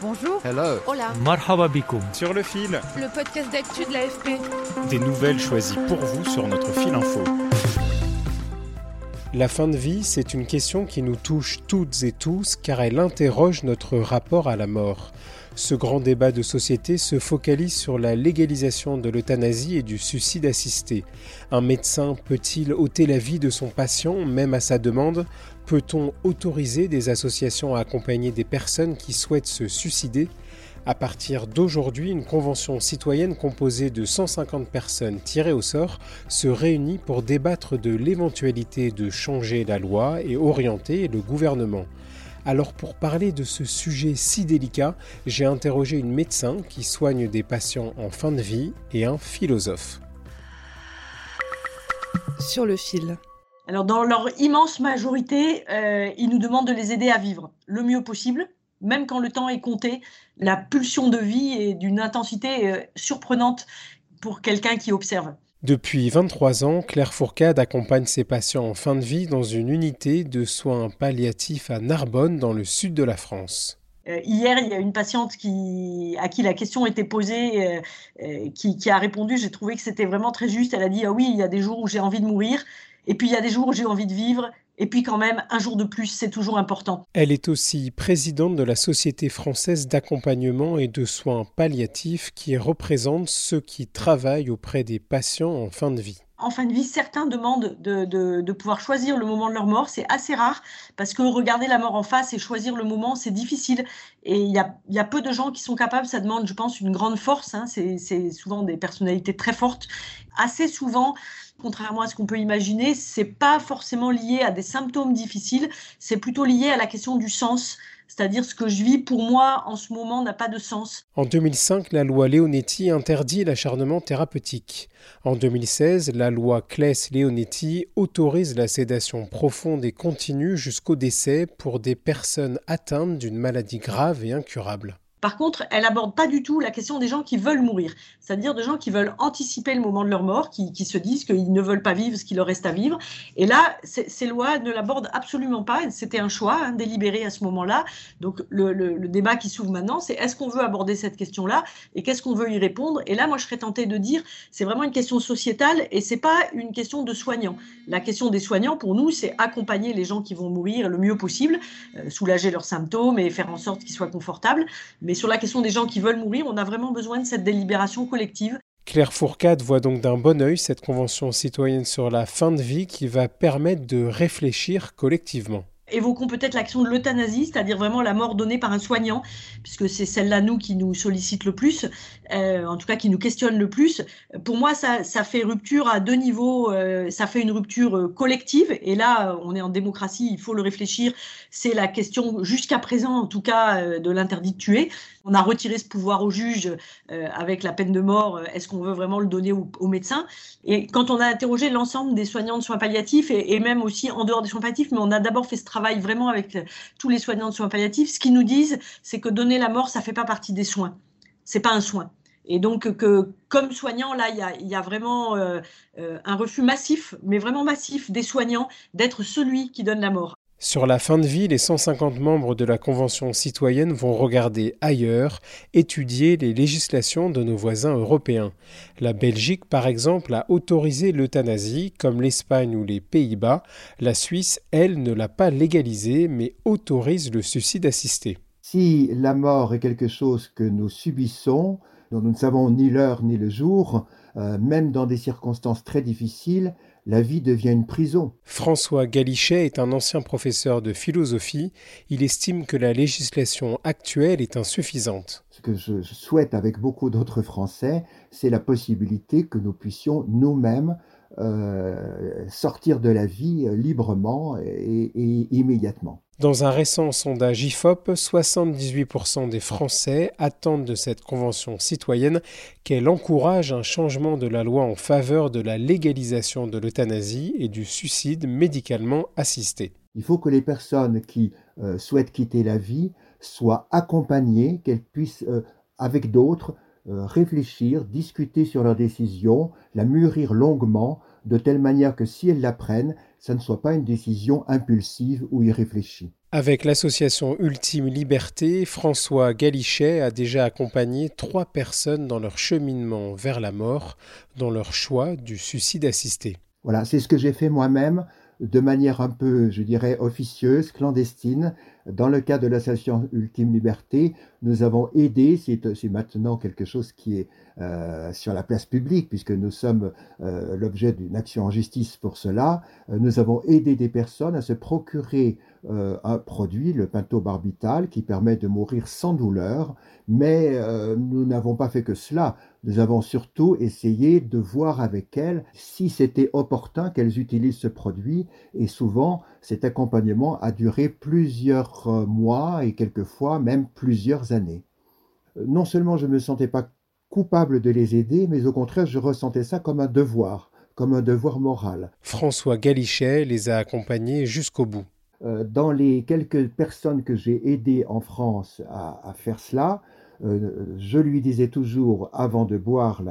Bonjour. Hello. Hola. Marhaba Sur le fil. Le podcast d'actu de l'AFP. Des nouvelles choisies pour vous sur notre fil info. La fin de vie, c'est une question qui nous touche toutes et tous car elle interroge notre rapport à la mort. Ce grand débat de société se focalise sur la légalisation de l'euthanasie et du suicide assisté. Un médecin peut-il ôter la vie de son patient, même à sa demande? Peut-on autoriser des associations à accompagner des personnes qui souhaitent se suicider? À partir d'aujourd'hui, une convention citoyenne composée de 150 personnes tirées au sort se réunit pour débattre de l'éventualité de changer la loi et orienter le gouvernement. Alors pour parler de ce sujet si délicat, j'ai interrogé une médecin qui soigne des patients en fin de vie et un philosophe. Sur le fil. Alors, dans leur immense majorité, euh, ils nous demandent de les aider à vivre le mieux possible, même quand le temps est compté. La pulsion de vie est d'une intensité euh, surprenante pour quelqu'un qui observe. Depuis 23 ans, Claire Fourcade accompagne ses patients en fin de vie dans une unité de soins palliatifs à Narbonne, dans le sud de la France. Euh, hier, il y a une patiente à qui la question était posée, qui, qui, a répondu. J'ai trouvé que c'était vraiment très juste. Elle a dit ah oui, il y a des jours où j'ai envie de mourir, et puis il y a des jours où j'ai envie de vivre. Et puis quand même, un jour de plus, c'est toujours important. Elle est aussi présidente de la Société française d'accompagnement et de soins palliatifs qui représente ceux qui travaillent auprès des patients en fin de vie en fin de vie, certains demandent de, pouvoir choisir le moment de leur mort. C'est assez rare parce que regarder la mort en face et choisir le moment, c'est difficile. Et il y a, peu de gens qui sont capables. Ça demande, je pense, une grande force. Hein. C'est souvent des personnalités très fortes. Assez souvent, contrairement à ce qu'on peut imaginer, c'est pas forcément lié à des symptômes difficiles. C'est plutôt lié à la question du sens c'est-à-dire ce que je vis pour moi en ce moment n'a pas de sens. En 2005, la loi Leonetti interdit l'acharnement thérapeutique. En 2016, la loi Claes-Leonetti autorise la sédation profonde et continue jusqu'au décès pour des personnes atteintes d'une maladie grave et incurable. Par contre, elle aborde pas du tout la question des gens qui veulent mourir, c'est-à-dire de gens qui veulent anticiper le moment de leur mort, qui, se disent qu'ils ne veulent pas vivre ce qu'il leur reste à vivre. Et là, ces lois ne l'abordent absolument pas. C'était un choix hein, délibéré à ce moment-là. Donc le, débat qui s'ouvre maintenant, c'est est-ce qu'on veut aborder cette question-là et qu'est-ce qu'on veut y répondre? Et là, moi, je serais tentée de dire, c'est vraiment une question sociétale et c'est pas une question de soignants. La question des soignants, pour nous, c'est accompagner les gens qui vont mourir le mieux possible, euh, soulager leurs symptômes et faire en sorte qu'ils soient confortables. Sur la question des gens qui veulent mourir, on a vraiment besoin de cette délibération collective. Claire Fourcade voit donc d'un bon œil cette convention citoyenne sur la fin de vie qui va permettre de réfléchir collectivement. Évoquons peut-être l'action de l'euthanasie, c'est-à-dire vraiment la mort donnée par un soignant, puisque c'est celle-là, nous, qui nous sollicite le plus, euh, en tout cas qui nous questionne le plus. Pour moi, ça, fait rupture à deux niveaux. Euh, ça fait une rupture euh, collective, et là, on est en démocratie, il faut le réfléchir. C'est la question, jusqu'à présent, en tout cas, de l'interdit de tuer. On a retiré ce pouvoir au juge avec la peine de mort. Est-ce qu'on veut vraiment le donner aux, médecins Et quand on a interrogé l'ensemble des soignants de soins palliatifs, et même aussi en dehors des soins palliatifs, mais on a d'abord fait ce travail travaille vraiment avec euh, tous les soignants de soins palliatifs, ce qu'ils nous disent, c'est que donner la mort, ça fait pas partie des soins. C'est pas un soin. Et donc que comme soignant, là, il y a, vraiment euh, euh, un refus massif, mais vraiment massif des soignants d'être celui qui donne la mort. Sur la fin de vie, les 150 membres de la Convention citoyenne vont regarder ailleurs, étudier les législations de nos voisins européens. La Belgique, par exemple, a autorisé l'euthanasie, comme l'Espagne ou les Pays-Bas. La Suisse, elle, ne l'a pas légalisé, mais autorise le suicide assisté. Si la mort est quelque chose que nous subissons, dont nous ne savons ni l'heure ni le jour, euh, même dans des circonstances très difficiles, la vie devient une prison. François Galichet est un ancien professeur de philosophie. Il estime que la législation actuelle est insuffisante. Ce que je souhaite avec beaucoup d'autres Français, c'est la possibilité que nous puissions nous-mêmes sortir de la vie librement et immédiatement. Dans un récent sondage IFOP, 78% des Français attendent de cette convention citoyenne qu'elle encourage un changement de la loi en faveur de la légalisation de l'euthanasie et du suicide médicalement assisté. Il faut que les personnes qui euh, souhaitent quitter la vie soient accompagnées, qu'elles puissent, euh, avec d'autres, euh, réfléchir, discuter sur leur décision, la mûrir longuement, de telle manière que si elles la prennent, ça ne soit pas une décision impulsive ou irréfléchie. Avec l'association Ultime Liberté, François Galichet a déjà accompagné trois personnes dans leur cheminement vers la mort, dans leur choix du suicide assisté. Voilà, c'est ce que j'ai fait moi-même de manière un peu, je dirais, officieuse, clandestine. Dans le cas de l'association Ultime Liberté, nous avons aidé, c'est maintenant quelque chose qui est euh, sur la place publique, puisque nous sommes euh, l'objet d'une action en justice pour cela, euh, nous avons aidé des personnes à se procurer un produit, le pentobarbital, qui permet de mourir sans douleur, mais nous n'avons pas fait que cela. Nous avons surtout essayé de voir avec elles si c'était opportun qu'elles utilisent ce produit, et souvent cet accompagnement a duré plusieurs mois et quelquefois même plusieurs années. Non seulement je ne me sentais pas coupable de les aider, mais au contraire, je ressentais ça comme un devoir, comme un devoir moral. François Galichet les a accompagnés jusqu'au bout. Euh, dans les quelques personnes que j'ai aidées en France à, faire cela, euh, je lui disais toujours, avant de boire,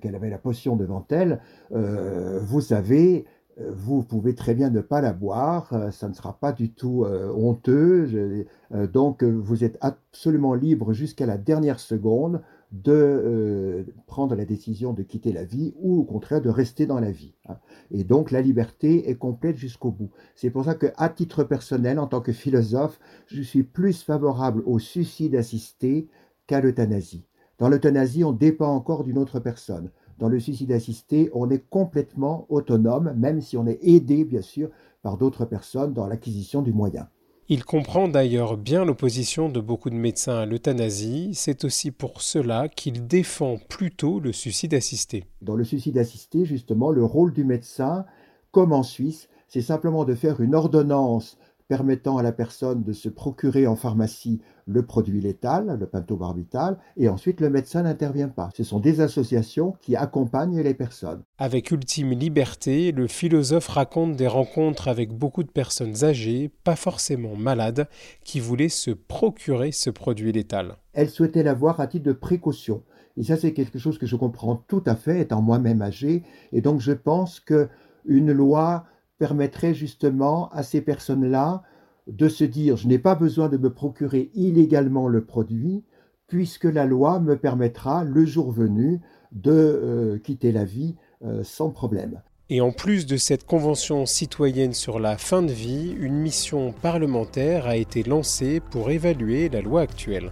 qu'elle avait la potion devant elle, euh, vous savez, vous pouvez très bien ne pas la boire, ça ne sera pas du tout honteux, donc vous êtes absolument libre jusqu'à la dernière seconde de euh, prendre la décision de quitter la vie ou au contraire de rester dans la vie. Hein. Et donc la liberté est complète jusqu'au bout. C'est pour ça que, à titre personnel, en tant que philosophe, je suis plus favorable au suicide assisté qu'à l'euthanasie. Dans l'euthanasie, on dépend encore d'une autre personne. Dans le suicide assisté, on est complètement autonome, même si on est aidé, bien sûr, par d'autres personnes dans l'acquisition du moyen. Il comprend d'ailleurs bien l'opposition de beaucoup de médecins à l'euthanasie, c'est aussi pour cela qu'il défend plutôt le suicide assisté. Dans le suicide assisté, justement, le rôle du médecin, comme en Suisse, c'est simplement de faire une ordonnance permettant à la personne de se procurer en pharmacie le produit létal, le pentobarbital, et ensuite le médecin n'intervient pas. Ce sont des associations qui accompagnent les personnes. Avec Ultime Liberté, le philosophe raconte des rencontres avec beaucoup de personnes âgées, pas forcément malades, qui voulaient se procurer ce produit létal. Elles souhaitaient l'avoir à titre de précaution. Et ça, c'est quelque chose que je comprends tout à fait, étant moi-même âgé. Et donc, je pense que une loi permettrait justement à ces personnes-là de se dire je n'ai pas besoin de me procurer illégalement le produit puisque la loi me permettra le jour venu de euh, quitter la vie euh, sans problème. Et en plus de cette convention citoyenne sur la fin de vie, une mission parlementaire a été lancée pour évaluer la loi actuelle.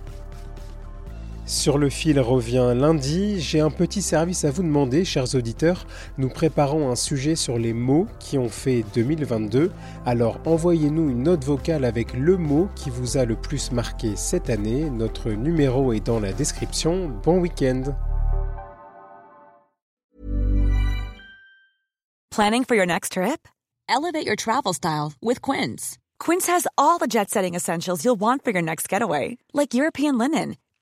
Sur le fil revient lundi. J'ai un petit service à vous demander, chers auditeurs. Nous préparons un sujet sur les mots qui ont fait 2022. Alors envoyez-nous une note vocale avec le mot qui vous a le plus marqué cette année. Notre numéro est dans la description. Bon week-end. Planning for your next trip? Elevate your travel style with Quince. Quince has all the jet-setting essentials you'll want for your next getaway, like European linen